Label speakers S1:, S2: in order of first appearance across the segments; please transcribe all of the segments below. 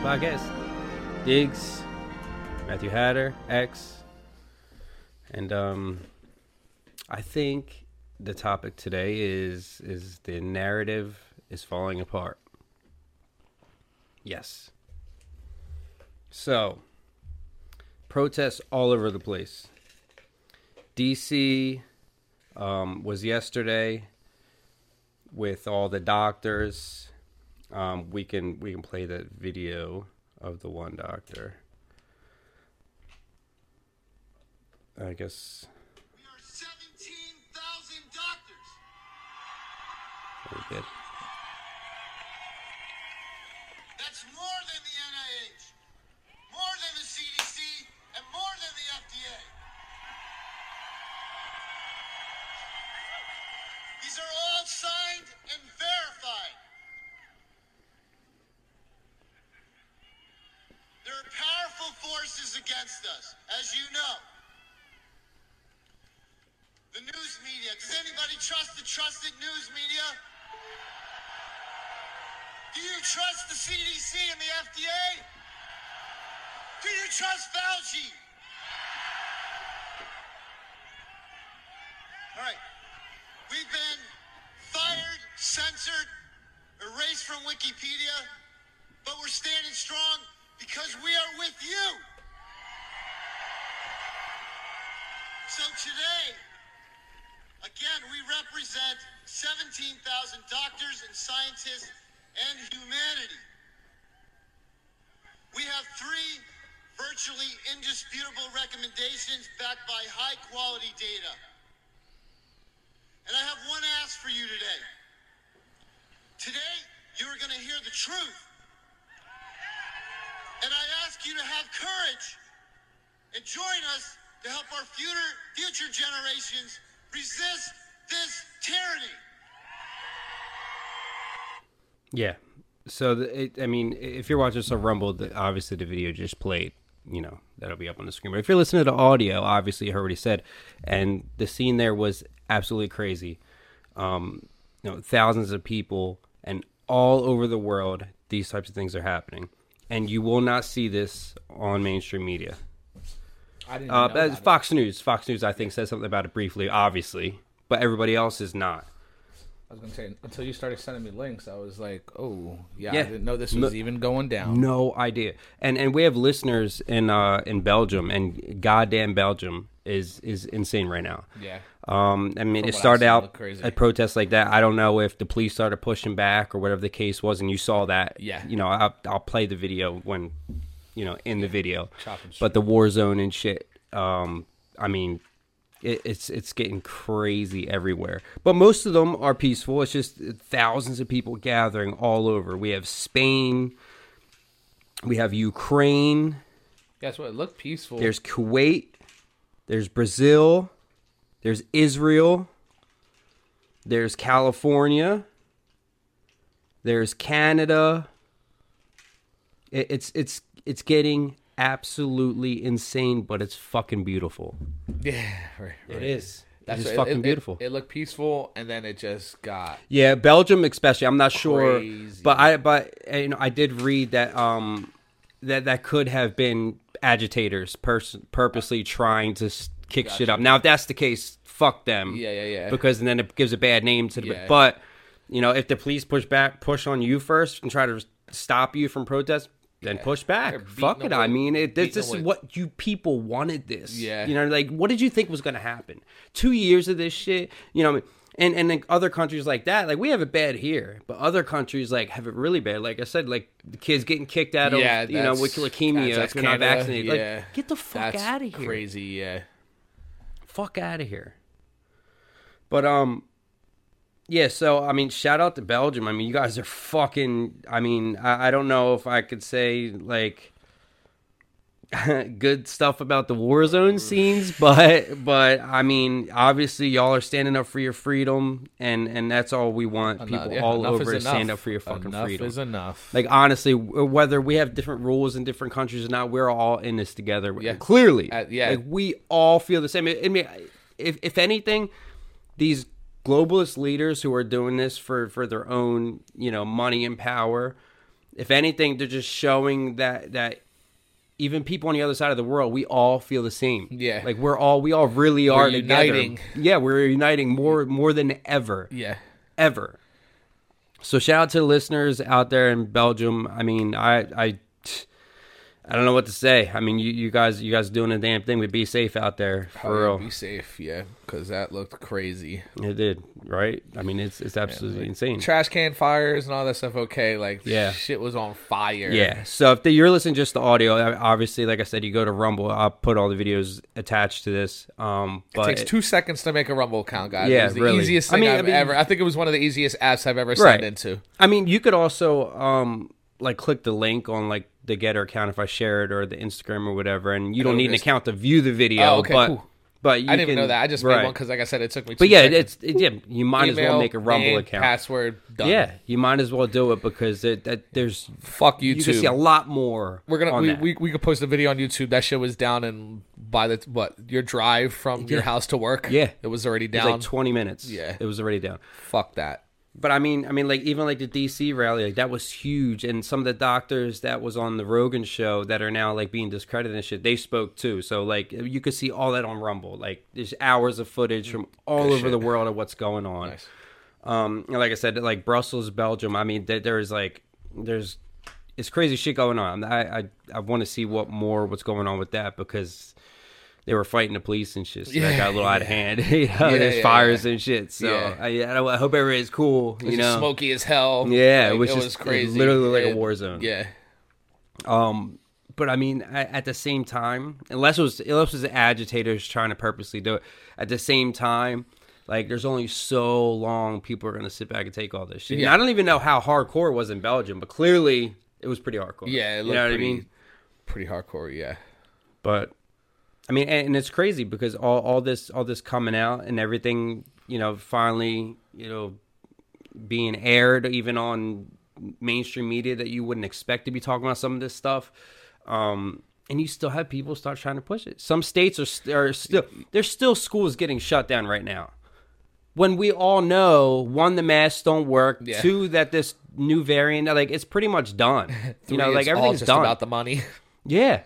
S1: podcast. Diggs, Matthew Hatter, X, and um, I think the topic today is is the narrative is falling apart. Yes. So, protests all over the place. DC um, was yesterday with all the doctors. Um, we can we can play that video of the one doctor. I guess
S2: We are 17,000 doctors.
S1: very good.
S2: Trust the trusted news media? Do you trust the CDC and the FDA? Do you trust Fauci? All right. We've been fired, censored, erased from Wikipedia, but we're standing strong because we are with you. So today, again, we represent 17,000 doctors and scientists and humanity. We have three virtually indisputable recommendations backed by high quality data. And I have one ask for you today. Today, you are going to hear the truth. And I ask you to have courage and join us to help our future, generations resist this tyranny.
S1: Yeah. So the, it, I mean, if you're watching some Rumble, the, obviously the video just played. You know that'll be up on the screen. But if you're listening to audio, obviously you heard what he said, and the scene there was absolutely crazy. Um, you know, thousands of people and all over the world, these types of things are happening, and you will not see this on mainstream media.
S3: I didn't
S1: Uh,
S3: about it.
S1: Fox News, Fox News, I think said something about it briefly, obviously, but everybody else is not.
S3: I was gonna say until you started sending me links, I was like, oh yeah,
S1: Yeah.
S3: I didn't know this
S1: No-
S3: was even going down.
S1: No idea. And and we have listeners in uh in Belgium and goddamn Belgium is is insane right now.
S3: Yeah,
S1: Um I mean
S3: From
S1: it started out at protests like that. I don't know if the police started pushing back or whatever the case was and you saw that.
S3: Yeah.
S1: You know, I'll, I'll play the video when you know in the video. But the war zone and shit um I mean it, it's it's getting crazy everywhere. But most of them are peaceful. It's just thousands of people gathering all over. We have Spain, we have Ukraine,
S3: that's what it looked peaceful.
S1: there's Kuwait, there's Brazil, there's Israel, there's California, there's Canada. It, it's it's it's getting absolutely insane, but it's fucking beautiful.
S3: yeah, right, right.
S1: It is.
S3: That's
S1: it's
S3: what-
S1: fucking
S3: it, it-
S1: beautiful.
S3: It, looked peaceful, and then it just got
S1: Yeah, Belgium especially. I'm not sure, but I but uh, you know I did read that um that that could have been agitators pers- purposely trying to s- kick shit up. Now, if that's the case, fuck them.
S3: Yeah, yeah, yeah.
S1: Because then it gives a bad name to the.
S3: Yeah.
S1: But you know, if the police push back, push on you first, and try to stop you from protest. Then push back. Fuck it.
S3: away-
S1: I mean, it, this, this is what you people wanted. This.
S3: Yeah.
S1: You know, like what did you think was going to happen? Two years of this shit. You know, and and in other countries like that, like we have it bad here, but other countries like have it really bad. Like I said, like the kids getting kicked out of
S3: yeah,
S1: you know with leukemia
S3: that's-
S1: if
S3: that's
S1: you're not vaccinated.
S3: Yeah.
S1: Like get the fuck
S3: That's
S1: out of here.
S3: Crazy, yeah.
S1: Fuck out of here. But um, yeah. So I mean, shout out to Belgium. I mean, you guys are fucking. I mean, I, I don't know if I could say like good stuff about the war zone scenes, but but I mean, obviously y'all are standing up for your freedom, and and that's all we want. People
S3: yeah,
S1: all over to stand up for your fucking
S3: enough
S1: freedom.
S3: is enough.
S1: like honestly, whether we have different rules in different countries or not, we're all in this together.
S3: Yeah.
S1: Clearly,
S3: Uh, yeah.
S1: like we all feel the same. I mean, if if anything, these globalist leaders who are doing this for for their own you know money and power if anything, they're just showing that that even people on the other side of the world, we all feel the same.
S3: Yeah.
S1: like we're all we all really are
S3: uniting.
S1: together. Yeah, we're uniting more more than ever
S3: Yeah.
S1: ever. So shout out to the listeners out there in Belgium. I mean, I I I don't know what to say. I mean, you, you guys you guys doing a damn thing, but be safe out there for
S3: Oh,
S1: real.
S3: Be safe, yeah, because that looked crazy.
S1: It did, right? I mean, it's it's absolutely insane.
S3: Trash can fires and all that stuff. Okay, like
S1: Yeah.
S3: shit was on fire.
S1: Yeah. So if the, you're listening just to audio, obviously, like I said, you go to Rumble. I'll put all the videos attached to this. Um,
S3: It
S1: but
S3: takes two seconds to make a Rumble account, guys.
S1: Yeah,
S3: it was the
S1: really.
S3: easiest
S1: I
S3: thing I
S1: mean- I
S3: have
S1: mean-
S3: ever. I think it was one of the easiest apps I've ever
S1: Right.
S3: signed into.
S1: I mean, you could also um like click the link on like the Gettr account if I share it or the Instagram or whatever, and you don't need an account to view the video.
S3: Oh, okay,
S1: but,
S3: cool.
S1: But you
S3: I didn't
S1: can-
S3: know that. I just
S1: right.
S3: made one because, like I said, it took me. Two
S1: But yeah,
S3: seconds.
S1: it's it, yeah. You might as well make a Rumble
S3: name,
S1: account.
S3: Password. Done.
S1: Yeah, you might as well do it because it, that, there's
S3: Fuck YouTube.
S1: you can see a lot more.
S3: We're gonna
S1: on
S3: we,
S1: that.
S3: we we could post a video on YouTube. That shit was down and by the what your drive from your house to work.
S1: Yeah.
S3: it was already down.
S1: like 20 minutes.
S3: Yeah.
S1: it was already down.
S3: Fuck that.
S1: But I mean, I mean, like even like the DC rally, like that was huge, and some of the doctors that was on the Rogan show that are now like being discredited and shit, they spoke too. So like you could see all that on Rumble. Like there's hours of footage from all
S3: Good
S1: over
S3: shit.
S1: the world of what's going on.
S3: Nice.
S1: Um, and like I said, like Brussels, Belgium. I mean, there's like there's it's crazy shit going on. I I, I want to see what more what's going on with that because they were fighting the police and shit. So that
S3: Yeah,
S1: got a little out of hand. you know,
S3: Yeah,
S1: there's
S3: yeah,
S1: fires
S3: yeah.
S1: and shit. So
S3: Yeah.
S1: I, I, I hope everybody's cool. You know,
S3: smoky as hell.
S1: Yeah, it
S3: Like,
S1: was
S3: it
S1: just-
S3: was crazy.
S1: literally like a war zone.
S3: Yeah,
S1: Um, but I mean, at, at the same time, unless it was unless it was the agitators trying to purposely do it, at the same time, like there's only so long people are gonna sit back and take all this shit. And
S3: Yeah.
S1: I don't even know how hardcore it was in Belgium, but clearly it was pretty hardcore.
S3: yeah. It
S1: you know what
S3: pretty,
S1: I mean.
S3: pretty hardcore. Yeah,
S1: But I mean, and, and it's crazy because all all this all this coming out and everything, you know, finally, you know, being aired even on mainstream media that you wouldn't expect to be talking about some of this stuff. Um, and you still have people start trying to push it. Some states are, st- are still there's still schools getting shut down right now. When we all know, one, the masks don't work.
S3: Yeah.
S1: Two, that this new variant, like it's pretty much done. you know, like everything's
S3: just
S1: done.
S3: about the money.
S1: yeah,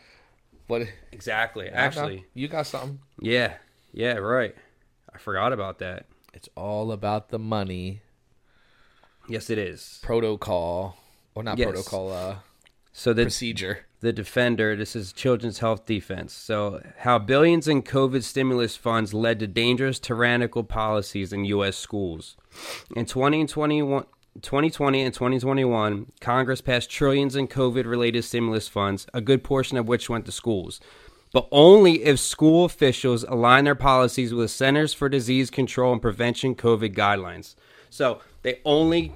S3: What?
S1: exactly. Actually,
S3: you got something.
S1: yeah, yeah, right. I forgot about that.
S3: It's all about the money
S1: Yes, it is.
S3: protocol, or not
S1: Yes.
S3: protocol. Uh,
S1: So the
S3: procedure.
S1: the defender. This is Children's Health Defense. So how billions in COVID stimulus funds led to dangerous tyrannical policies in U.S. schools. In 2021. 2020 and 2021, Congress passed trillions in COVID related stimulus funds, a good portion of which went to schools. But only if school officials align their policies with Centers for Disease Control and Prevention COVID guidelines. So they only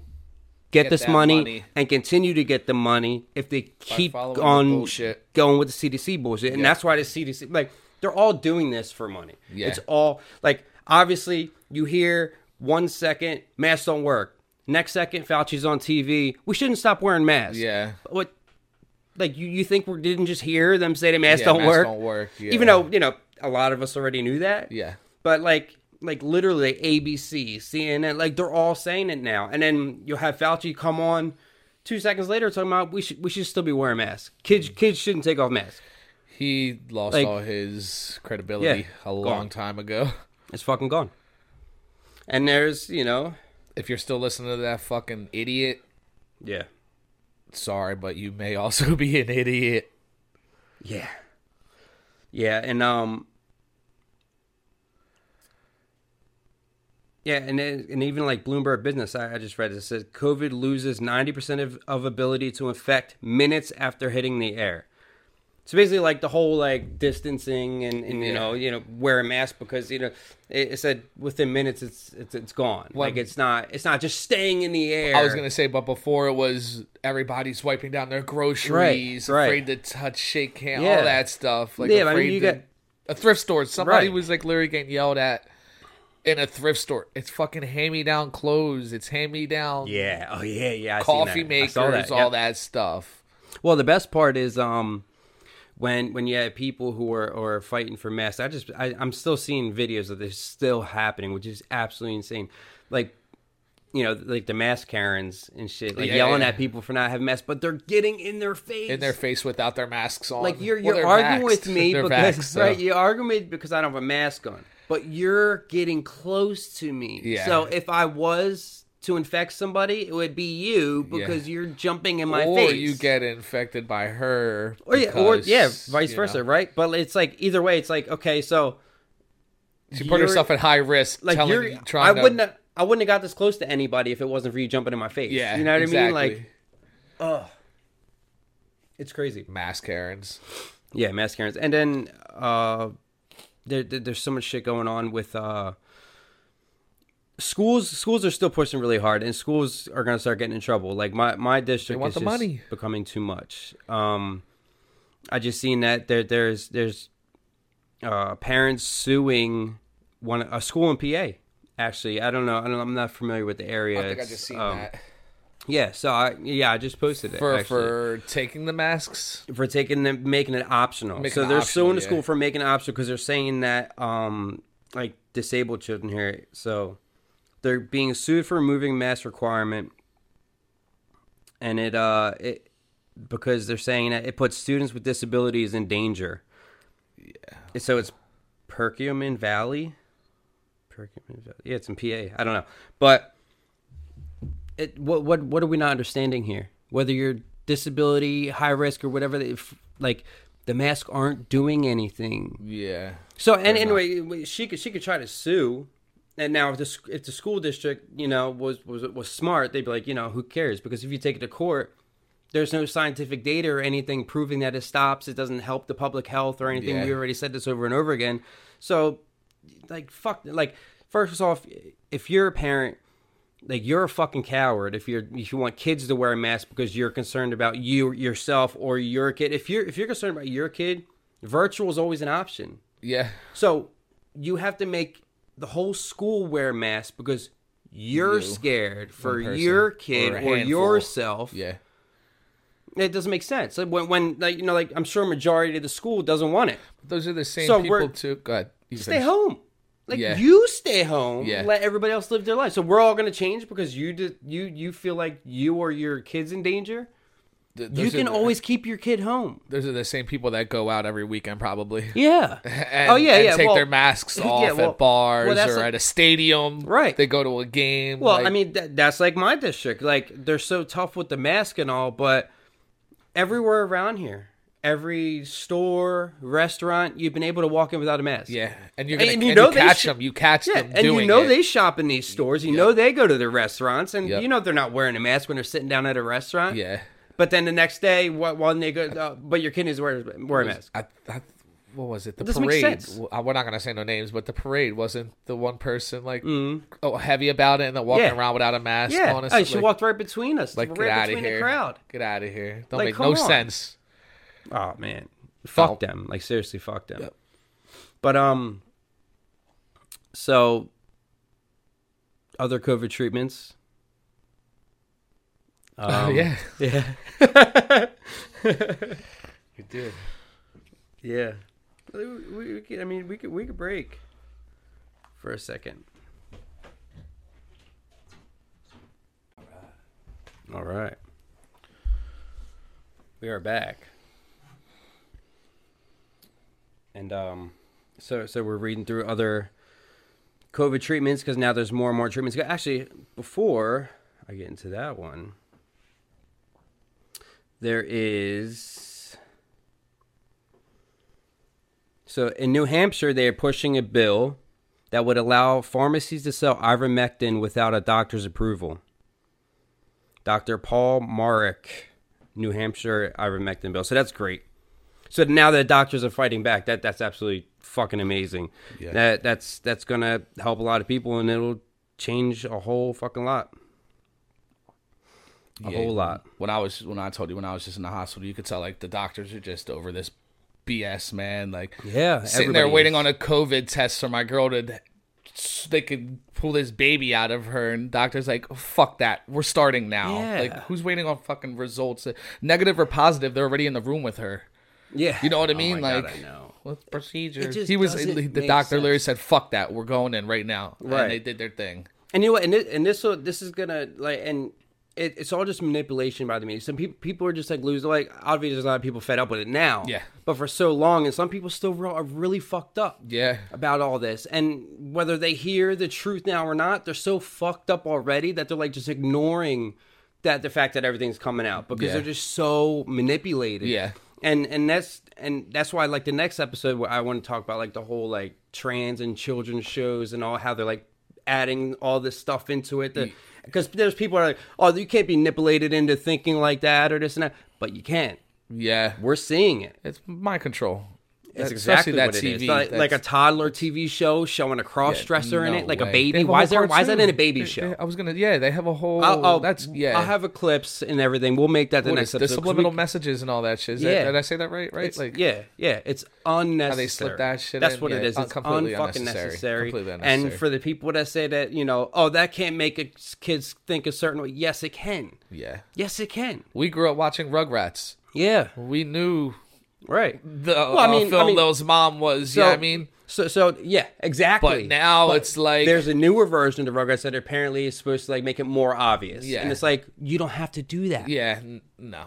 S1: get,
S3: Get
S1: this money,
S3: money.
S1: and continue to get the money if they keep on going with the CDC bullshit. And
S3: Yeah.
S1: that's why the CDC, like, they're all doing this for money.
S3: Yeah.
S1: It's all, like, obviously, you hear one second, masks don't work. Next second, Fauci's on TV. We shouldn't stop wearing masks.
S3: Yeah.
S1: What, like, you, you think we didn't just hear them say that masks
S3: Yeah,
S1: don't
S3: masks
S1: work?
S3: don't work, yeah.
S1: Even though, you know, a lot of us already knew that.
S3: Yeah.
S1: But, like, like literally ABC, CNN, like they're all saying it now. And then you'll have Fauci come on two seconds later talking about we should we should still be wearing masks. Kids mm. kids shouldn't take off masks.
S3: He lost
S1: Like-
S3: all his credibility
S1: Yeah,
S3: a
S1: gone.
S3: long time ago.
S1: It's fucking gone. And there's, you know,
S3: If you're still listening to that fucking idiot,
S1: yeah.
S3: sorry, but you may also be an idiot.
S1: Yeah. Yeah, and um Yeah, and and even like Bloomberg Business, I, I just read it says COVID loses ninety percent of, of ability to infect minutes after hitting the air. So basically, like the whole like distancing and, and you
S3: Yeah.
S1: know you know wear a mask because you know it, it said within minutes it's it's it's gone.
S3: Well-
S1: like it's not it's not just staying in the air.
S3: I was gonna say, but before it was everybody's wiping down their groceries,
S1: right.
S3: afraid to touch, shake hand,
S1: Yeah.
S3: all that stuff. Like
S1: Yeah, I mean, you
S3: to-
S1: got-
S3: a thrift store. Somebody
S1: Right.
S3: was like literally getting yelled at in a thrift store. It's fucking hand me down clothes. It's hand me down
S1: yeah. Oh yeah. Yeah. I
S3: coffee makers,
S1: that.
S3: all that stuff.
S1: Well, the best part is um when when you have people who are, are fighting for masks. I just I, I'm still seeing videos of this still happening, which is absolutely insane. Like you know, like the mask Karens and shit, like
S3: Yeah,
S1: yelling
S3: yeah.
S1: at people for not having masks, but they're getting in their face.
S3: in their face without their masks on.
S1: like you're
S3: Well,
S1: you're arguing
S3: vaxxed.
S1: with me
S3: They're
S1: because
S3: vaxxed, so-
S1: right, you're arguing with me because I don't have a mask on, but you're getting close to me.
S3: Yeah.
S1: So if I was to infect somebody, it would be you because you're jumping in my
S3: or
S1: face.
S3: Or you get infected by her.
S1: or yeah, or yeah, vice versa,
S3: know,
S1: right? But it's like either way, it's like okay, so
S3: She put herself at high risk.
S1: like
S3: telling,
S1: you're,
S3: trying
S1: I
S3: to,
S1: wouldn't have, I wouldn't have got this close to anybody if it wasn't for you jumping in my face.
S3: Yeah,
S1: you know what
S3: exactly.
S1: I mean? Like, Ugh it's crazy.
S3: mask Karens.
S1: Yeah, mass Karens, and then uh, there, there- there's so much shit going on with uh, schools. Schools are still pushing really hard, and schools are gonna start getting in trouble. Like my my district is just
S3: money.
S1: becoming too much. Um, I just seen that there there's there's uh, parents suing one a school in PA. Actually, I don't know. I don't. I'm not familiar with the area.
S3: I think I just seen
S1: um,
S3: that
S1: Yeah, so I yeah I just posted it
S3: for
S1: actually
S3: for taking the masks.
S1: for taking them making it optional.
S3: Making
S1: so they're
S3: optional,
S1: suing the
S3: yeah.
S1: school for making it optional because they're saying that um like disabled children here. So they're being sued for removing mask requirement, and it uh it because they're saying that it puts students with disabilities in danger. Yeah. So it's Perkiomen Valley. Perkiomen Valley. Yeah, it's in PA. I don't know, but it what what what are we not understanding here? Whether you're disability, high risk, or whatever, if like the masks aren't doing anything.
S3: Yeah.
S1: So and anyway, she could she could try to sue. And now, if the if the school district, you know, was was was smart, they'd be like, you know, who cares? Because if you take it to court, there's no scientific data or anything proving that it stops. It doesn't help the public health or anything.
S3: Yeah.
S1: We already said this over and over again. So, like, fuck. Like, first off, if you're a parent, like you're a fucking coward if you're if you want kids to wear a mask because you're concerned about you yourself or your kid. If you're if you're concerned about your kid, virtual is always an option.
S3: Yeah.
S1: So you have to make the whole school wear masks because you're
S3: You,
S1: scared for your kid
S3: or
S1: or, yourself.
S3: Yeah.
S1: It doesn't make sense. Like when, when like you know, like I'm sure majority of the school doesn't want it.
S3: Those are the same
S1: So
S3: people too. Go ahead. You
S1: Stay
S3: finish.
S1: home. Like
S3: Yeah.
S1: you stay home.
S3: Yeah.
S1: Let everybody else live their life. So we're all gonna change because you did you you feel like you or your kids in danger.
S3: Th-
S1: You
S3: are
S1: can always keep your kid home.
S3: Those are the same people that go out every weekend, probably.
S1: Yeah.
S3: And,
S1: oh yeah,
S3: and
S1: yeah.
S3: Take
S1: well,
S3: their masks
S1: yeah,
S3: off
S1: well-
S3: at bars
S1: well,
S3: or
S1: like-
S3: at a stadium.
S1: Right.
S3: They go to a game.
S1: Well,
S3: like-
S1: I mean, that, that's like my district. Like, they're so tough with the mask and all, but everywhere around here, every store, restaurant, you've been able to walk in without a mask.
S3: yeah, and you're gonna
S1: and
S3: and
S1: you
S3: you,
S1: know they
S3: catch
S1: sh-
S3: them. You catch
S1: Yeah,
S3: them
S1: and you know
S3: it.
S1: they shop in these stores. You know they go to the restaurants, and
S3: Yep.
S1: you know they're not wearing a mask when they're sitting down at a restaurant.
S3: Yeah.
S1: But then the next day, what one they go, uh, but your kid needs to wear, wear a mask.
S3: I, I, what was it? The
S1: doesn't
S3: parade.
S1: sense.
S3: w- uh, We're not gonna say no names, but the parade wasn't the one person like oh heavy about it and then walking
S1: Mm-hmm. Yeah.
S3: around without a mask.
S1: Yeah,
S3: on us,
S1: oh, she
S3: like,
S1: walked right between us,
S3: like
S1: right
S3: get out of
S1: between
S3: here,
S1: the crowd.
S3: Get out of here. Don't
S1: Like,
S3: make
S1: come
S3: no
S1: on.
S3: sense.
S1: Oh man, fuck
S3: Oh.
S1: them. Like seriously, fuck them.
S3: Yep.
S1: But um, so other COVID treatments. Um,
S3: yeah,
S1: yeah,
S3: you did.
S1: yeah. We, we, we could, I mean, we could we could break for a second. All right. We are back. And um so so we're reading through other COVID treatments because now there's more and more treatments. Actually, before I get into that one, there is so in New Hampshire they are pushing a bill that would allow pharmacies to sell ivermectin without a doctor's approval. Dr. Paul Marik, New Hampshire ivermectin bill. So that's great. So now the doctors are fighting back. That that's absolutely fucking amazing.
S3: Yeah.
S1: That that's that's gonna help a lot of people and it'll change a whole fucking lot. A
S3: Yeah,
S1: whole lot.
S3: When I was when I told you when I was just in the hospital, you could tell like the doctors are just over this BS, man. Like
S1: Yeah,
S3: sitting there waiting
S1: is.
S3: on a COVID test for my girl to they could pull this baby out of her and doctor's like fuck that we're starting now
S1: Yeah.
S3: like who's waiting on fucking results negative or positive they're already in the room with her
S1: Yeah.
S3: you know what i
S1: Oh
S3: mean
S1: my God,
S3: like
S1: I know.
S3: what procedure he was the
S1: make
S3: doctor literally
S1: sense.
S3: said fuck that we're going in right now
S1: Right.
S3: and they did their thing
S1: And you know what? And this, and this will this is gonna like and. It, it's all just manipulation by the media. Some people people are just like losing. Like obviously, there's a lot of people fed up with it now.
S3: Yeah.
S1: But for so long, and some people still re- are really fucked up.
S3: Yeah.
S1: About all this, and whether they hear the truth now or not, they're so fucked up already that they're like just ignoring that the fact that everything's coming out because
S3: Yeah.
S1: they're just so manipulated.
S3: Yeah.
S1: And and that's and that's why like the next episode where I want to talk about like the whole like trans and children shows and all how they're like adding all this stuff into it because there's people are like oh you can't be manipulated into thinking like that or this and that but you can
S3: Yeah.
S1: we're seeing it
S3: It's mind control.
S1: That's exactly
S3: that
S1: what it is.
S3: TV,
S1: Like, like a toddler TV show showing a cross dresser in
S3: No
S1: it, like
S3: way.
S1: a baby. Why is there? Why is that in a baby
S3: They-
S1: show?
S3: they- I was gonna. Yeah, they have a whole.
S1: I'll, I'll-
S3: that's yeah.
S1: I'll have a clips and everything. We'll make that the
S3: What
S1: next
S3: is- the subliminal
S1: we-
S3: messages and all that shit. Is
S1: Yeah.
S3: that, did I say that right? Right? Like
S1: yeah, yeah, it's unnecessary.
S3: slip that shit
S1: That's
S3: in?
S1: what it
S3: Yeah,
S1: is.
S3: un-
S1: It's
S3: completely unnecessary.
S1: necessary.
S3: Completely
S1: And for the people that say that, you know, oh, that can't make a, kids think a certain way. Yes, it can.
S3: yeah.
S1: Yes, it can.
S3: We grew up watching Rugrats.
S1: Yeah,
S3: We knew
S1: right.
S3: the
S1: Well, I
S3: uh,
S1: mean- I
S3: film
S1: mean-
S3: those mom was.
S1: So,
S3: yeah, I mean,
S1: so so yeah, exactly.
S3: But now it's like-
S1: there's a newer version of the Rugrats that apparently is supposed to like make it more obvious.
S3: Yeah.
S1: and it's like you don't have to do that.
S3: yeah, n- no.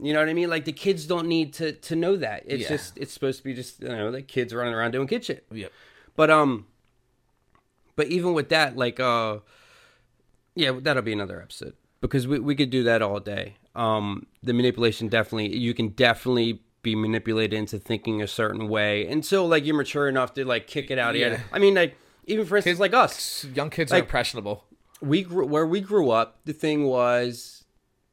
S1: You know what I mean? Like the kids don't need to to know that. It's
S3: Yeah.
S1: just it's supposed to be just you know the kids running around doing kid shit.
S3: Yep.
S1: But um, but even with that, like uh, yeah, that'll be another episode because we we could do that all day. Um, the manipulation definitely you can definitely be manipulated into thinking a certain way until like you're mature enough to like kick it out of
S3: Yeah.
S1: I mean, like even for instance, like us,
S3: Young kids
S1: Like-
S3: are impressionable.
S1: we grew where we grew up. The thing was,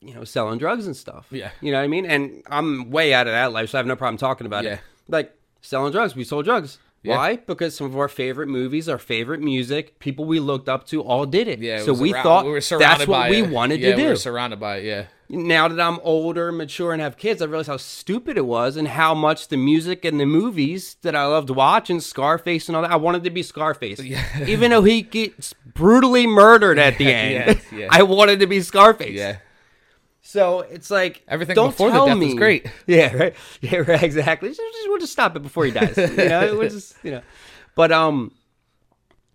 S1: you know, selling drugs and stuff.
S3: Yeah.
S1: you know what I mean. And I'm way out of that life, so I have no problem talking about
S3: Yeah.
S1: it. Like selling drugs, we sold drugs.
S3: Yeah.
S1: Why? Because some of our favorite movies, our favorite music, people we looked up to, all did it.
S3: Yeah. it
S1: so we
S3: around-
S1: thought
S3: we were surrounded
S1: that's what
S3: by
S1: we
S3: it.
S1: wanted
S3: yeah,
S1: to
S3: We
S1: do.
S3: were surrounded by it. Yeah.
S1: Now that I'm older, mature, and have kids, I realize how stupid it was and how much the music and the movies that I loved watching, Scarface and all that, I wanted to be Scarface. Even though he gets brutally murdered at the end,
S3: Yeah, yeah.
S1: I wanted to be Scarface.
S3: Yeah.
S1: So it's like
S3: Everything
S1: don't
S3: before the death
S1: me.
S3: was great.
S1: Yeah, right. Yeah, right. Exactly. Just, we'll just stop it before he dies. You know, we'll just you know. But um,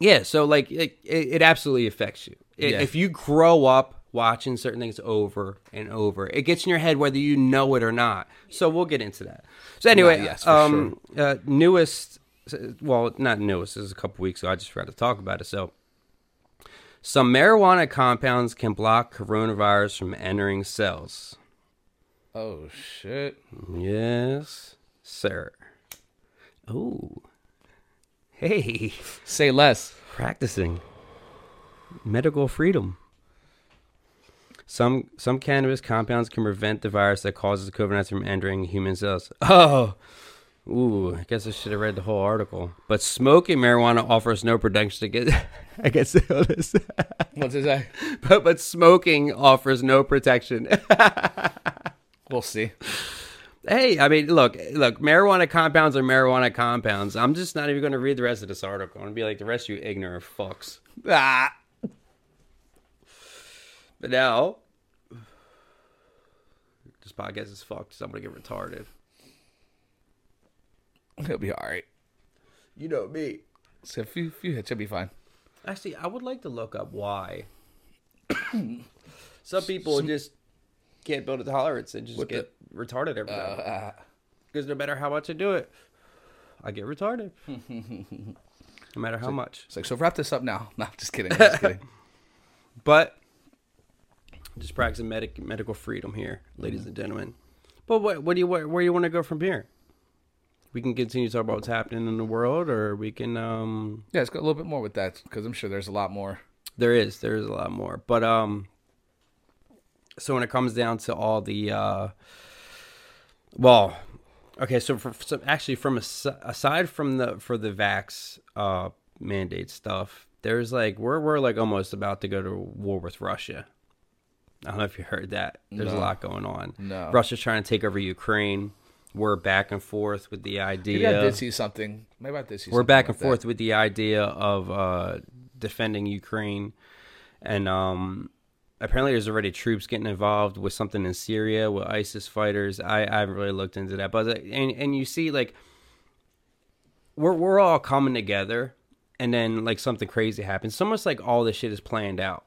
S1: yeah. So like, it, it, it absolutely affects you I-
S3: Yeah.
S1: if you grow up watching certain things over and over. It gets in your head whether you know it or not. So we'll get into that. So anyway,
S3: Yeah, yes,
S1: um, uh, newest. Well, not newest. This is a couple weeks ago. I just forgot to talk about it. So. Some marijuana compounds can block coronavirus from entering cells.
S3: Oh shit.
S1: Yes, sir. Oh. Hey,
S3: Say less.
S1: practicing medical freedom. Some some cannabis compounds can prevent the virus that causes COVID-19 from entering human cells. Oh. Ooh, I guess I should have read the whole article. But smoking marijuana offers no protection against against the illness.
S3: What's it say?
S1: but but smoking offers no protection.
S3: We'll see.
S1: Hey, I mean, look, look, marijuana compounds are marijuana compounds. I'm just not even going to read the rest of this article. I'm going to be like the rest of you ignorant fucks.
S3: Ah.
S1: But now, this podcast is fucked, so I'm to get retarded.
S3: He'll be all right.
S1: You know me.
S3: So a few few hits, he'll be fine.
S1: Actually, I would like to look up why. Some people just can't build a tolerance and just
S3: What
S1: get retarded every time.
S3: Uh,
S1: Because no matter how much I do it, I get retarded. no matter how much.
S3: it's like so. Wrap this up now. No, I'm just kidding. I'm just kidding.
S1: But just practicing medic medical freedom here, ladies and gentlemen. But what what do you where, where do you want to go from here? We can continue to talk about what's happening in the world, or we can. um
S3: Yeah, let's go a little bit more with that because I'm sure there's a lot more.
S1: There is there is a lot more, but um. So when it comes down to all the, uh well, okay, so for so actually from as- aside from the for the vax uh mandate stuff, there's like we're we're like almost about to go to war with Russia. I don't know if you heard that. There's a lot going on.
S3: No.
S1: Russia's trying to take over Ukraine. We're back and forth with the
S3: Maybe
S1: idea.
S3: I did see something. Maybe I did see.
S1: We're back
S3: like
S1: and forth
S3: that.
S1: with the idea of uh, defending Ukraine, and um, apparently there's already troops getting involved with something in Syria with ISIS fighters. I, I haven't really looked into that, but and and you see like we're we're all coming together, and then like something crazy happens. It's almost like all this shit is planned out.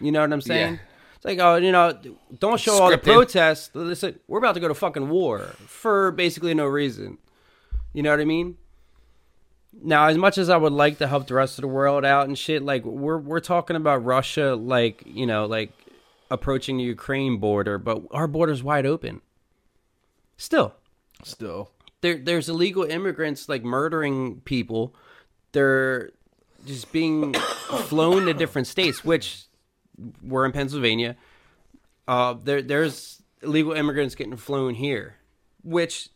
S1: You know what I'm saying?
S3: Yeah.
S1: Like, oh, you know, don't show all the protests. Listen, we're about to go to fucking war for basically no reason. You know what I mean? Now, as much as I would like to help the rest of the world out and shit, like we're we're talking about Russia, like you know, like approaching the Ukraine border, but our border's wide open. Still,
S3: Still.
S1: there there's illegal immigrants like murdering people. They're just being flown to different states, which we're in Pennsylvania. Uh, there there's illegal immigrants getting flown here, which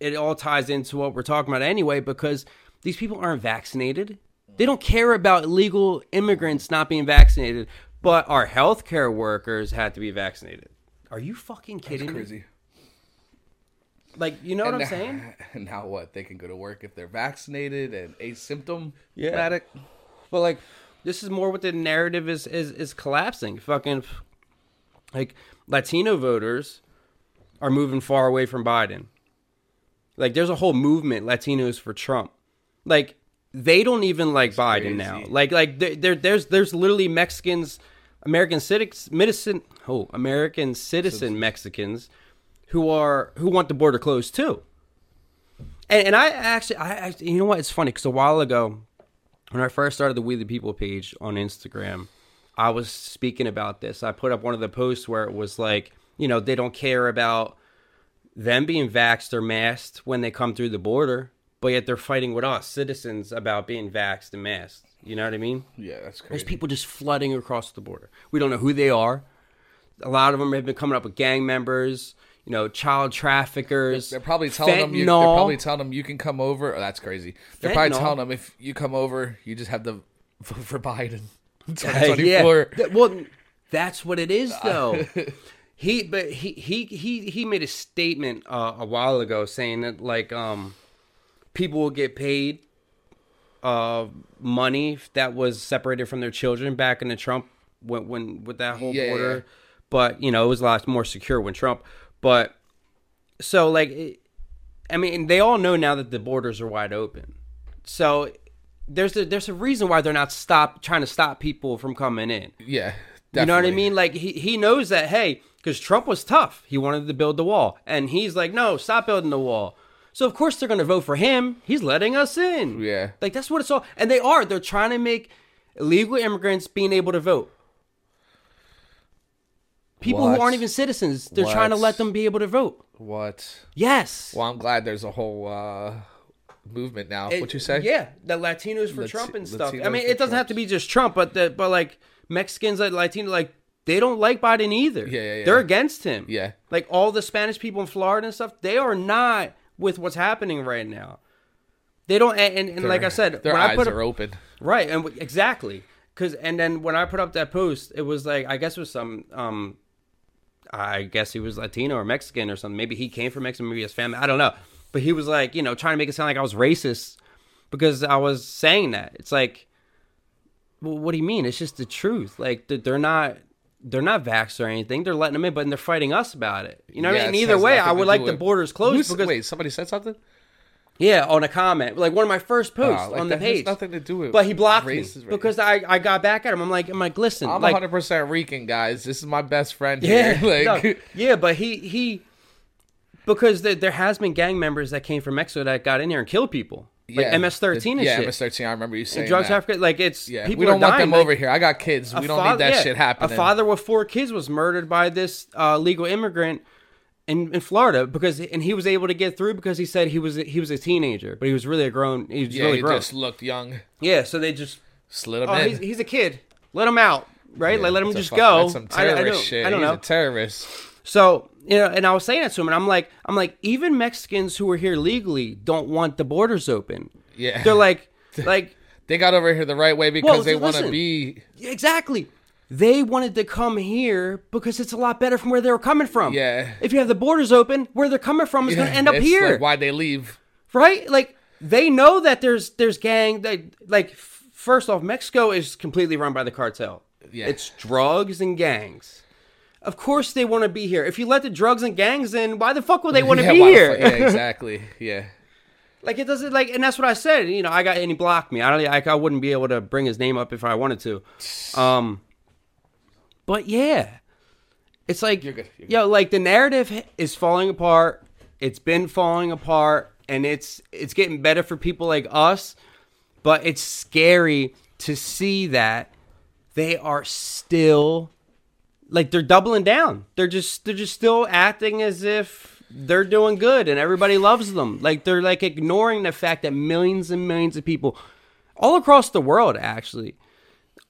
S1: it all ties into what we're talking about anyway, because these people aren't vaccinated. They don't care about illegal immigrants not being vaccinated, but our healthcare workers had to be vaccinated. Are you fucking kidding me?
S3: Crazy.
S1: Like, you know what I'm
S3: And-
S1: saying?
S3: And now what? They can go to work if they're vaccinated and asymptomatic.
S1: Yeah. But like, this is more what the narrative is is is collapsing. Fucking, like Latino voters are moving far away from Biden. Like, there's a whole movement Latinos for Trump. Like, they don't even like Biden now. Like, like there, there there's there's literally Mexicans, American citizens, medicine, oh, American citizen Mexicans who are who want the border closed too. And, and I actually, I actually, you know what? It's funny because a while ago, when I first started the We the People page on Instagram, I was speaking about this. I put up one of the posts where it was like, you know, they don't care about them being vaxxed or masked when they come through the border, but yet they're fighting with us citizens about being vaxxed and masked. You know what I mean?
S3: Yeah, that's crazy.
S1: There's people just flooding across the border. We don't know who they are. A lot of them have been coming up with gang members, you know, child traffickers.
S3: They're probably telling them. You, they're probably telling them you can come over. Oh, that's crazy. They're probably telling them if you come over, you just have to vote for Biden.
S1: Hey,
S3: 2024.
S1: Well, that's what it is, though. he, but he, he, he, he made a statement uh, a while ago saying that like um, people will get paid uh, money that was separated from their children back in the Trump when, when with that whole
S3: Yeah,
S1: border,
S3: yeah.
S1: but you know it was a lot more secure when Trump. But so like, I mean, they all know now that the borders are wide open. So there's a there's a reason why they're not stop trying to stop people from coming in.
S3: Yeah,
S1: You know what I mean? Like he he knows that hey, because Trump was tough. He wanted to build the wall, and he's like, no, stop building the wall. So of course they're going to vote for him. He's letting us in.
S3: Yeah.
S1: like that's what it's all. And they are. They're trying to make illegal immigrants being able to vote. People
S3: What?
S1: who aren't even citizens, they're trying to let them be able to vote.
S3: What?
S1: Yes.
S3: Well, I'm glad there's a whole uh, movement now.
S1: It-
S3: what you say?
S1: Yeah, the Latinos for Trump and stuff. I mean, it doesn't have to be just Trump, but the but like Mexicans, like Latino, like they don't like Biden either.
S3: Yeah, yeah, yeah.
S1: They're against him.
S3: Yeah.
S1: like all the Spanish people in Florida and stuff, they are not with what's happening right now. They don't, and, and, and like I said,
S3: their eyes
S1: put
S3: are
S1: up,
S3: open.
S1: right, and exactly, because and then when I put up that post, it was like I guess it was some um I guess he was Latino or Mexican or something. Maybe he came from Mexico, maybe his family. I don't know. But he was like, you know, trying to make it sound like I was racist because I was saying that. It's like, well, what do you mean? It's just the truth. Like they're not, they're not vaxxed or anything. They're letting them in, but they're fighting us about it. You know what
S3: Yeah,
S1: I mean?
S3: it
S1: Either way, I would like the borders closed
S3: Who's-
S1: because
S3: wait, somebody said something?
S1: Yeah, on a comment, like one of my first posts
S3: Oh, like
S1: on the
S3: that has
S1: page.
S3: nothing to do with
S1: but he blocked
S3: race
S1: me
S3: is
S1: because I, I got back at him. I'm like, I'm like, listen,
S3: I'm
S1: like,
S3: 100 percent Rican, guys. This is my best friend
S1: Yeah,
S3: here. Like,
S1: no, yeah, but he he because there, there has been gang members that came from Mexico that got in here and killed people, like
S3: yeah,
S1: MS-13 and
S3: yeah,
S1: shit.
S3: MS-13. I remember you saying
S1: drugs
S3: that.
S1: Africa, like it's
S3: Yeah,
S1: people
S3: we don't
S1: are
S3: want
S1: dying,
S3: them
S1: like,
S3: over here. I got kids.
S1: a
S3: We don't need that
S1: yeah,
S3: shit happening.
S1: A father with four kids was murdered by this uh, legal immigrant in, in Florida because and he was able to get through because he said he was he was a teenager, but he was really a grown. He was
S3: yeah,
S1: really
S3: he
S1: grown.
S3: just looked young.
S1: Yeah, so they just
S3: Slid him
S1: oh
S3: in.
S1: he's, he's a kid, let him out, right? like let him just
S3: fuck-
S1: go.
S3: Some
S1: I- I,
S3: terrorist
S1: don't,
S3: shit.
S1: I don't
S3: He's
S1: know.
S3: a terrorist.
S1: So you know, and I was saying that to him, and I'm like, I'm like, even Mexicans who are here legally don't want the borders open.
S3: Yeah.
S1: They're like, like
S3: They got over here the right way because
S1: Well,
S3: they want to be.
S1: exactly. They wanted to come here because it's a lot better from where they were coming from.
S3: Yeah.
S1: If you have the borders open, where they're coming from is going to end up
S3: It's
S1: here,
S3: Like why they leave?
S1: right? Like they know that there's there's gang. They, like first off, Mexico is completely run by the cartel.
S3: Yeah.
S1: It's drugs and gangs. Of course they want to be here. If you let the drugs and gangs in, why the fuck would they want to
S3: Yeah,
S1: be here?
S3: fuck- Yeah, exactly. Yeah.
S1: Like it doesn't like, and that's what I said. You know, I got and he blocked me. I don't. I, I wouldn't be able to bring his name up if I wanted to. Um, but yeah, it's like
S3: You're good, you're good.
S1: yo, like the narrative is falling apart. It's been falling apart, and it's it's getting better for people like us. But it's scary to see that they are still like they're doubling down. They're just they're just still acting as if they're doing good and everybody loves them. Like they're like ignoring the fact that millions and millions of people all across the world actually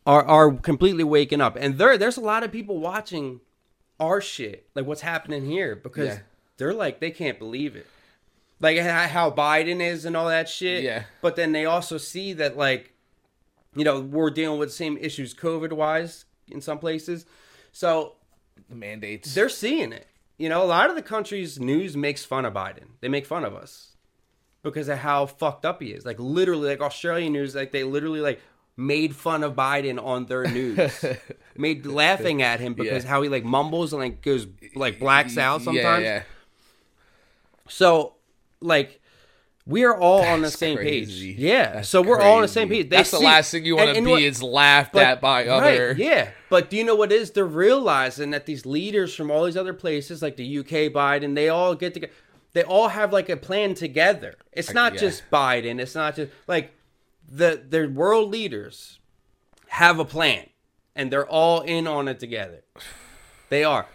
S1: are are completely waking up. And there there's a lot of people watching our shit, like what's happening here because
S3: Yeah.
S1: they're like they can't believe it. Like how Biden is and all that shit.
S3: Yeah.
S1: But then they also see that like you know, we're dealing with the same issues COVID wise in some places. So
S3: The mandates.
S1: they're seeing it. You know, a lot of the country's news makes fun of Biden. They make fun of us because of how fucked up he is. Like literally, like Australian news, like they literally like made fun of Biden on their news, made laughing at him because
S3: Yeah.
S1: how he like mumbles and like goes like blacks out sometimes.
S3: Yeah,
S1: So, like, we are all on the same
S3: crazy.
S1: page. Yeah.
S3: That's
S1: so we're all on the same page. They
S3: That's the last thing you want to be
S1: what-
S3: is laughed
S1: but-
S3: at by other.
S1: Right, yeah. But do you know what it is? They're realizing that these leaders from all these other places, like the UK Biden, they all get together. They all have like a plan together. It's not
S3: yeah.
S1: just Biden. It's not just like the the world leaders have a plan, and they're all in on it together. They are.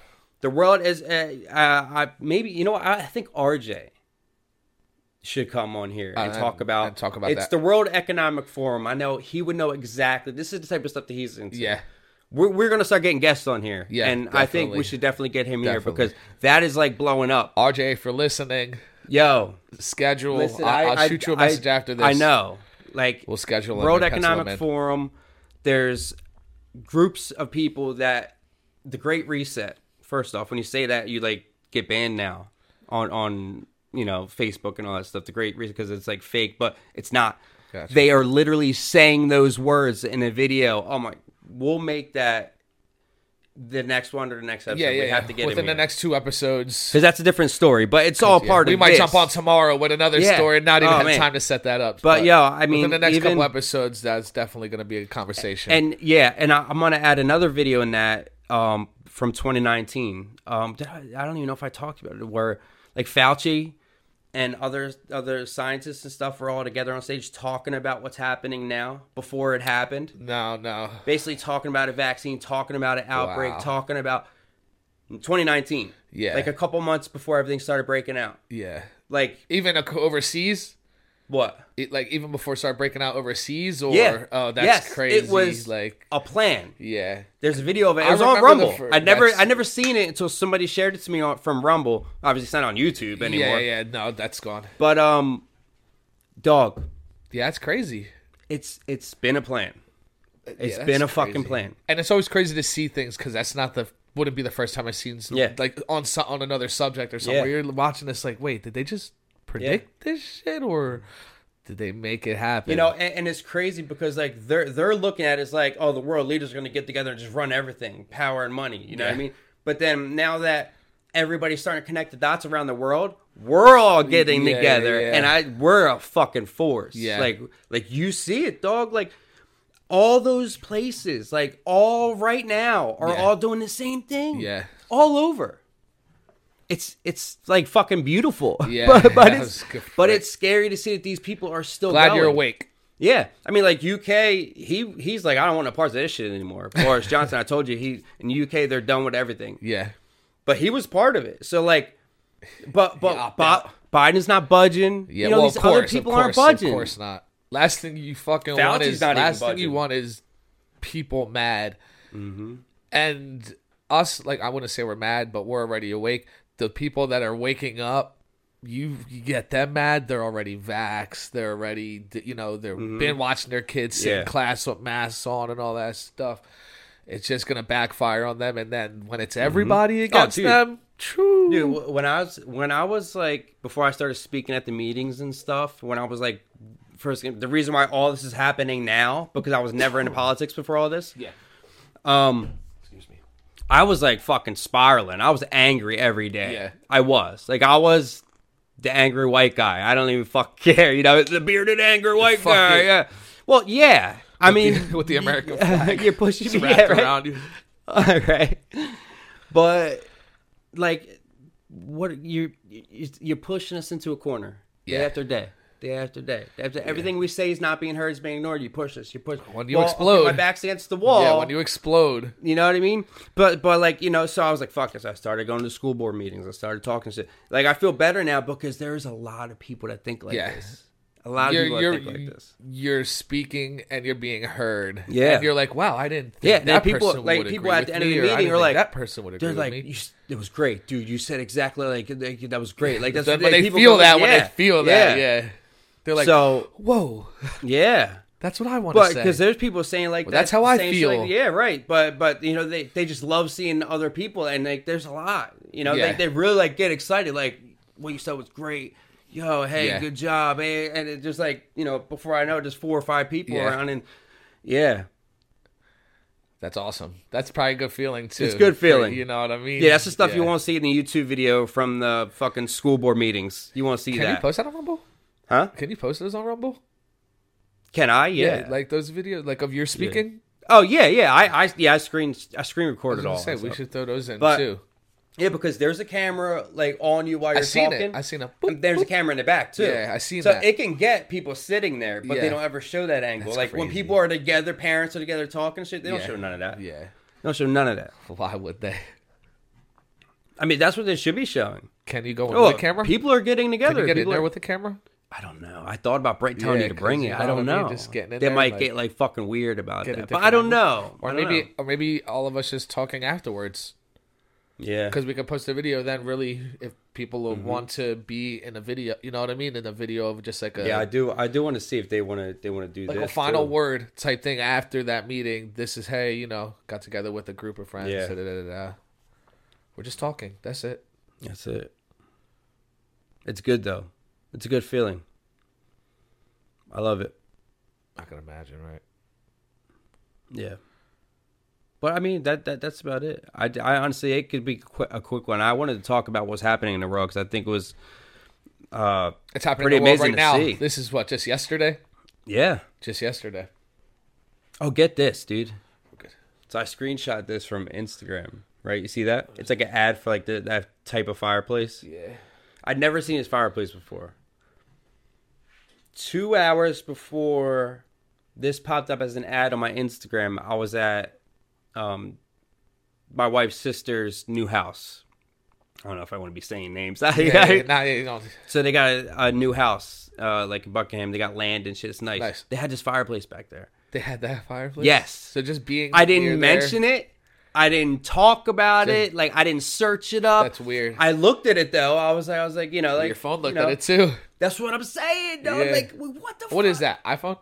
S1: The world is. Uh, uh, I maybe you know. I think RJ should come on here and talk about
S3: talk about
S1: it's
S3: that.
S1: the World Economic Forum. I know he would know exactly. This is the type of stuff that he's into.
S3: Yeah.
S1: We're, we're gonna start getting guests on here,
S3: Yeah,
S1: and I think we should definitely get him here because that is like blowing up.
S3: RJ, for listening,
S1: Yo,
S3: schedule.
S1: listen,
S3: I, will
S1: I-
S3: shoot you a message after this.
S1: I know, like
S3: We'll schedule.
S1: World
S3: pencil
S1: Economic. Forum. There's groups of people that the Great Reset. First off, when you say that, you like get banned now on on you know Facebook and all that stuff. The Great Reset because it's like fake, but it's not.
S3: Gotcha.
S1: They are literally saying those words in a video. Oh my, we'll make that the next one or the next episode.
S3: Yeah, yeah.
S1: we
S3: yeah.
S1: have to get
S3: Within the
S1: here.
S3: next two episodes.
S1: because that's a different story, but it's all part Yeah,
S3: we
S1: of.
S3: We might
S1: this.
S3: jump on tomorrow with another
S1: Yeah.
S3: story. And not even
S1: Oh,
S3: have
S1: man.
S3: time to set that up.
S1: But, yo, I mean,
S3: within the next
S1: even-
S3: couple episodes, that's definitely going to be a conversation.
S1: And yeah, and I, I'm gonna add another video in that um, from 2019. Um, I, I don't even know if I talked about it. Where like Fauci and other other scientists and stuff were all together on stage talking about what's happening now before it happened.
S3: no, no.
S1: Basically, talking about a vaccine, talking about an outbreak,
S3: Wow.
S1: talking about 2019.
S3: Yeah.
S1: like a couple months before everything started breaking out.
S3: Yeah.
S1: Like
S3: Even overseas,
S1: what?
S3: it, like even before it started breaking out overseas, or
S1: Yeah.
S3: oh, that's
S1: Yes,
S3: crazy.
S1: It was
S3: like
S1: a plan.
S3: yeah,
S1: There's a video of it. It
S3: I
S1: was on Rumble.
S3: fir-
S1: I never, I never seen it until somebody shared it to me on, from Rumble. Obviously, it's not on YouTube anymore.
S3: yeah, yeah. No, that's gone.
S1: But um, dog,
S3: Yeah, that's crazy.
S1: it's it's been a plan. It's
S3: Yeah,
S1: been a
S3: that's
S1: fucking plan.
S3: And it's always crazy to see things because that's not the wouldn't be the first time I've seen
S1: Yeah.
S3: like on on another subject or something.
S1: Yeah.
S3: You're watching this, like, wait, did they just predict this shit or did they make it happen?
S1: You know, and, and it's crazy because like they're they're looking at it as like, oh, the world leaders are going to get together and just run everything, power and money. You know what I mean? But then now that everybody's starting to connect the dots around the world, we're all getting
S3: Yeah,
S1: together,
S3: yeah.
S1: and I we're a fucking force.
S3: Yeah.
S1: like like you see it, dog. Like all those places, like all right now, are
S3: Yeah.
S1: all doing the same thing.
S3: Yeah.
S1: all over. It's it's like fucking beautiful.
S3: Yeah,
S1: but, but it's
S3: was good for
S1: but it's scary to see that these people are still
S3: glad you're awake.
S1: Yeah, I mean, like UK, he he's like, I don't want no parts of this shit anymore. Boris Johnson, I told you, he in UK they're done with everything,
S3: Yeah,
S1: but he was part of it. So like, but but Bi- Biden's not budging.
S3: yeah.
S1: you know,
S3: well,
S1: these
S3: of course,
S1: other people
S3: of
S1: aren't
S3: course,
S1: budging.
S3: Of course not. Last thing you fucking want is last thing you want is people mad,
S1: Mm-hmm.
S3: and us like I wouldn't say we're mad, but we're already awake. The people that are waking up, you, you get them mad. They're already vaxxed. They're already you know they're been watching their kids sit in
S1: Mm-hmm.
S3: Class with masks on and all that stuff. It's just gonna backfire on them, and then when it's everybody against
S1: dude.
S3: them, true.
S1: Dude, when I was when I was like before I started speaking at the meetings and stuff, when I was like first, the reason why all this is happening now because I was never into politics before all this.
S3: Yeah.
S1: Um. I was like fucking spiraling. I was angry every day.
S3: Yeah.
S1: I was like I was the angry white guy. I don't even fuck care. You know, the bearded angry white
S3: Fuck
S1: guy.
S3: it.
S1: Yeah. Well, yeah. I mean,
S3: with the American flag
S1: you're pushing me yeah, right?
S3: around you.
S1: All right, but like, what you you- you're pushing us into a corner day after day, day after day. After everything we say is not being heard, is being ignored. You push us. You push.
S3: When you
S1: Well, okay,
S3: explode-
S1: my back's against the wall.
S3: Yeah, when you explode.
S1: You know what I mean? But but like you know, so I was like, fuck this. I started going to school board meetings. I started talking shit. Like I feel better now because there's a lot of people that think like
S3: Yeah.
S1: this. A lot of
S3: You're
S1: people think like this.
S3: you're speaking and you're being heard.
S1: Yeah.
S3: and you're like, wow, I didn't. Think
S1: Yeah,
S3: that
S1: people-
S3: person
S1: like,
S3: would
S1: people
S3: agree
S1: at the end of the meeting are like-
S3: that person would agree
S1: They're like,
S3: me.
S1: it was great, dude. You said exactly like that was great. Like that's
S3: But
S1: what
S3: they
S1: people
S3: feel that when they feel that, yeah. They're like,
S1: so
S3: whoa,
S1: yeah.
S3: that's what I want to say.
S1: because there's people saying like
S3: Well,
S1: that,
S3: that's how I
S1: shit like-
S3: feel.
S1: yeah, right. But but you know they they just love seeing other people and like there's a lot. You know
S3: Yeah.
S1: they they really like get excited like what you said was great. Yo, hey,
S3: Yeah.
S1: good job, hey, and it just like you know before I know it, there's four or five people
S3: Yeah.
S1: around and yeah,
S3: That's awesome. That's probably a good feeling too.
S1: It's good feeling.
S3: You know what I mean?
S1: yeah, that's the stuff you
S3: Yeah.
S1: won't see in the YouTube video from the fucking school board meetings. You won't see
S3: Can
S1: that,
S3: you post that on Rumble?
S1: Huh?
S3: Can you post those on Rumble?
S1: Can I? Yeah.
S3: like those videos, like of your speaking.
S1: oh yeah, yeah. I I yeah I screen I screen
S3: I
S1: record
S3: was
S1: it
S3: gonna
S1: all.
S3: say we should throw those in
S1: But-
S3: too.
S1: Yeah, because there's a camera like on you while you're I
S3: seen
S1: talking.
S3: it. I seen a.
S1: And there's a camera in the back too.
S3: Yeah, I seen
S1: so
S3: that.
S1: it can get people sitting there, but they don't ever show that angle.
S3: That's
S1: like when people are together, parents are together talking shit, they don't
S3: Yeah.
S1: show none of that.
S3: Yeah.
S1: They don't show none of that.
S3: Why would they?
S1: I mean, that's what they should be showing.
S3: Can you go in
S1: Oh,
S3: with the camera?
S1: people are getting
S3: Can
S1: together.
S3: you get in there
S1: are-
S3: with the camera?
S1: I don't know. I thought about Brett telling
S3: Yeah,
S1: you to bring it. I don't
S3: what I mean,
S1: know.
S3: just getting in
S1: they
S3: there,
S1: might
S3: like-
S1: get like fucking weird about that, but I don't know.
S3: Or
S1: don't
S3: maybe,
S1: know.
S3: or maybe all of us just talking afterwards,
S1: yeah.
S3: because we could post a video. Then, really, if people
S1: Mm-hmm.
S3: want to be in a video, you know what I mean, in a video of just like a
S1: Yeah, I do. I do want to see if they want to. They want to do
S3: like a final
S1: too.
S3: word type thing after that meeting. This is hey, you know, got together with a group of friends.
S1: Yeah.
S3: da, da, da. We're just talking. That's it.
S1: That's it. It's good though. It's a good feeling. I love it.
S3: I can imagine, right?
S1: Yeah. But I mean that, that that's about it. I, I honestly it could be qu- a quick one. I wanted to talk about what's happening in the world because I think it was, uh,
S3: It's happening
S1: Pretty
S3: in the world
S1: amazing
S3: right now.
S1: see.
S3: This is what just yesterday.
S1: yeah.
S3: Just yesterday.
S1: Oh, get this, dude.
S3: Good.
S1: So I screenshot this from Instagram. Right, you see that? It's like an ad for like the, that type of fireplace.
S3: Yeah.
S1: I'd never seen this fireplace before. Two hours before this popped up as an ad on my Instagram, I was at um, my wife's sister's new house. I don't know if I want to be saying names.
S3: Yeah, yeah, nah, yeah, know,
S1: so they got a, a new house, uh, like in Buckingham. They got land and shit. It's nice.
S3: Nice.
S1: They had this fireplace back there.
S3: they had that fireplace.
S1: Yes.
S3: So just being,
S1: I didn't mention it. I didn't talk about it. Like I didn't search it up.
S3: That's weird.
S1: I looked at it though. I was like, I was like, you know, like
S3: Your phone looked
S1: you know,
S3: at it too.
S1: That's what I'm saying, though.
S3: Yeah.
S1: Like, what the?
S3: What
S1: fuck?
S3: is that? iPhone?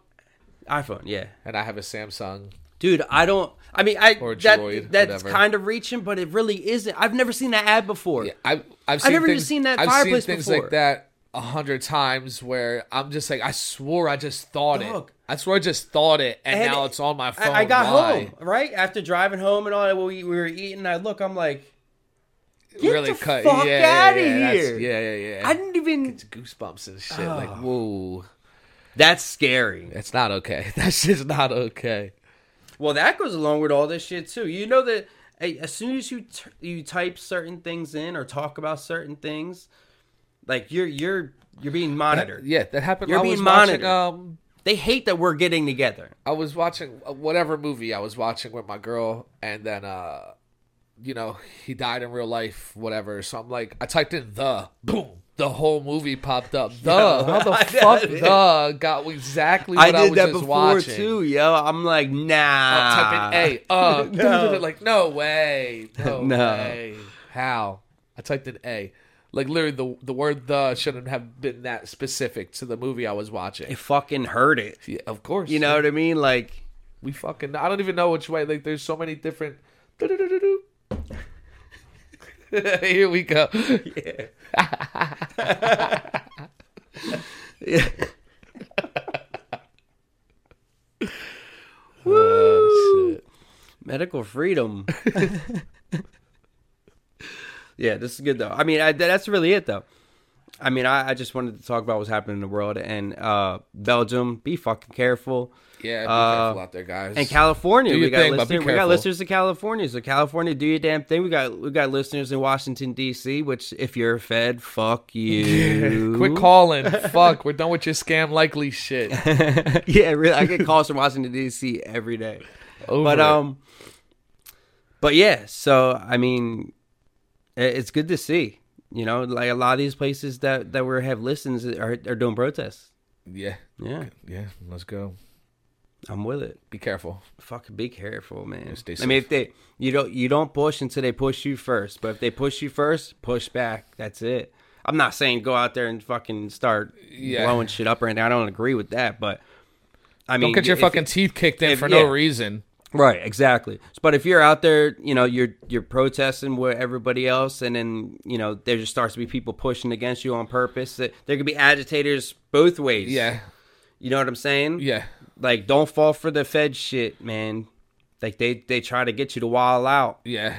S1: iPhone, yeah,
S3: And I have a Samsung.
S1: dude. I don't. I mean, I
S3: Or
S1: that
S3: Droid,
S1: that's
S3: whatever.
S1: kind of reaching, but it really isn't. I've never seen that ad before.
S3: Yeah, I, I've seen
S1: never even seen that
S3: I've
S1: fireplace
S3: seen things
S1: before.
S3: like that a hundred times where I'm just like, I swore I just thought
S1: Dog.
S3: it. I swore I just thought it, and,
S1: And
S3: now it's on my phone.
S1: I, I got
S3: Why?
S1: home right after driving home and all that. We, we were eating. I look. I'm like, Get
S3: really
S1: the
S3: cut.
S1: fuck
S3: yeah,
S1: outta
S3: yeah, that's-
S1: here.
S3: Yeah, yeah, yeah.
S1: I didn't even.
S3: It's goosebumps and shit.
S1: Oh.
S3: Like, ah. whoa,
S1: That's scary.
S3: it's not okay. That's just not okay.
S1: Well, that goes along with all this shit too. You know that as soon as you t- you type certain things in or talk about certain things, like you're you're you're being monitored.
S3: Yeah, that happened.
S1: You're
S3: I
S1: being
S3: was watching.
S1: monitored.
S3: Um,
S1: They hate that we're getting together.
S3: I was watching uh, whatever movie I was watching with my girl, and then uh, you know, he died in real life, whatever. So I'm like, I typed in the boom. The whole movie popped up. The how the fuck the got exactly what
S1: I
S3: I,
S1: did
S3: was
S1: that
S3: just
S1: before
S3: watching.
S1: too, yo. I'm like, nah.
S3: type in A. Uh,
S1: No.
S3: like no way, no,
S1: No.
S3: way. How? I typed in A. Like literally, the the word "the" shouldn't have been that specific to the movie I was watching.
S1: It fucking heard it.
S3: Yeah, of course,
S1: You know what I mean? Like,
S3: we fucking. I don't even know which way. Like, there's so many different. Here we go. Oh, shit.
S1: medical freedom. Yeah, this is good though. I mean, I, that's really it though. I mean, I, I just wanted to talk about what's happening in the world and uh, Belgium. Be fucking careful.
S3: Yeah, be
S1: Uh,
S3: careful out there, guys.
S1: And California, we got
S3: thing,
S1: listeners. We got listeners in California. So California, do your damn thing. We got we got listeners in Washington D.C. Which, if you're a Fed, fuck you.
S3: Quit calling. Fuck, we're done with your scam likely shit.
S1: yeah, really. I get calls from Washington D.C. every day.
S3: Over
S1: but
S3: it.
S1: um, but yeah. So I mean, it's good to see. You know, like a lot of these places that that we have listens are are doing protests.
S3: yeah,
S1: Yeah,
S3: yeah, let's go.
S1: I'm with it.
S3: Be careful.
S1: Fucking be careful, man.
S3: stay
S1: I mean, if they you don't you don't push until they push you first, but if they push you first, push back. That's it. I'm not saying go out there and fucking start
S3: Yeah.
S1: blowing shit up or anything. I don't agree with that, but I mean,
S3: Don't get your
S1: if-
S3: fucking teeth kicked in
S1: if-
S3: for no reason.
S1: Right, exactly. But if you're out there, you know, you're you're protesting with everybody else, and then you know there just starts to be people pushing against you on purpose. There could be agitators both ways.
S3: Yeah,
S1: you know what I'm saying?
S3: yeah,
S1: Like, don't fall for the Fed shit, man. Like they they try to get you to wall out,
S3: yeah.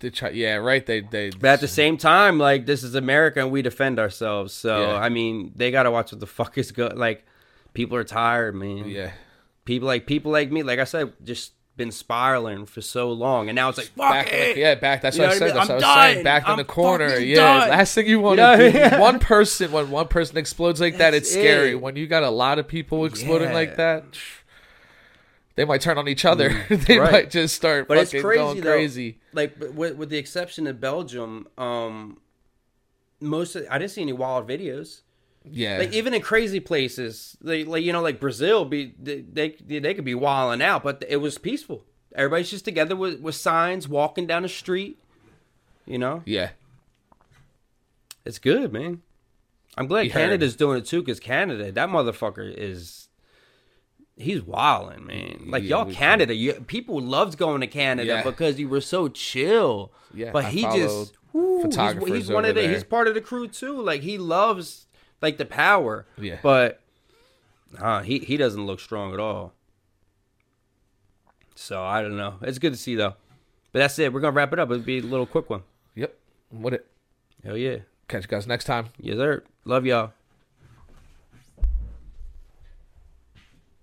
S3: They try. Yeah, right. They they.
S1: but at the same time, like this is America and we defend ourselves. So
S3: Yeah.
S1: I mean, they gotta watch what the fuck is good. Like, people are tired, man.
S3: yeah.
S1: People like people like me, like I said, just been spiraling for so long, and now it's like fuck
S3: Back
S1: it.
S3: the, yeah, back. That's
S1: You
S3: what I
S1: what I
S3: said.
S1: mean?
S3: That's
S1: I'm
S3: what I was saying. Back in
S1: I'm
S3: the corner. Yeah. Last thing you want
S1: know
S3: to do. One person. When one person explodes like that,
S1: That's
S3: it's scary. When you got a lot of people exploding
S1: Yeah.
S3: like that, they might turn on each other. they
S1: Mm, right.
S3: might just start
S1: But it's crazy
S3: going
S1: though.
S3: crazy.
S1: Like with, with the exception of Belgium, um, most of, I didn't see any wild videos.
S3: Yeah.
S1: Like even in crazy places, they, like you know, like Brazil, be they they, they could be wilding out, but it was peaceful. Everybody's just together with, with signs, walking down the street. You know,
S3: yeah.
S1: it's good, man. I'm glad
S3: You heard.
S1: Canada's doing it too, because Canada, that motherfucker is. He's wilding, man. Like
S3: Yeah,
S1: y'all, Canada, you, people loved going to Canada
S3: Yeah.
S1: because you were so chill.
S3: Yeah,
S1: but
S3: I
S1: he just woo, he's- He's, one of the.
S3: there.
S1: He's part of the crew too. Like he loves like the power.
S3: Yeah.
S1: But uh, he he doesn't look strong at all. So I don't know. It's good to see though. But that's it. We're gonna wrap it up. It'll be a little quick one.
S3: Yep. What it?
S1: Hell yeah.
S3: Catch you guys next time.
S1: Yes, sir. Love y'all.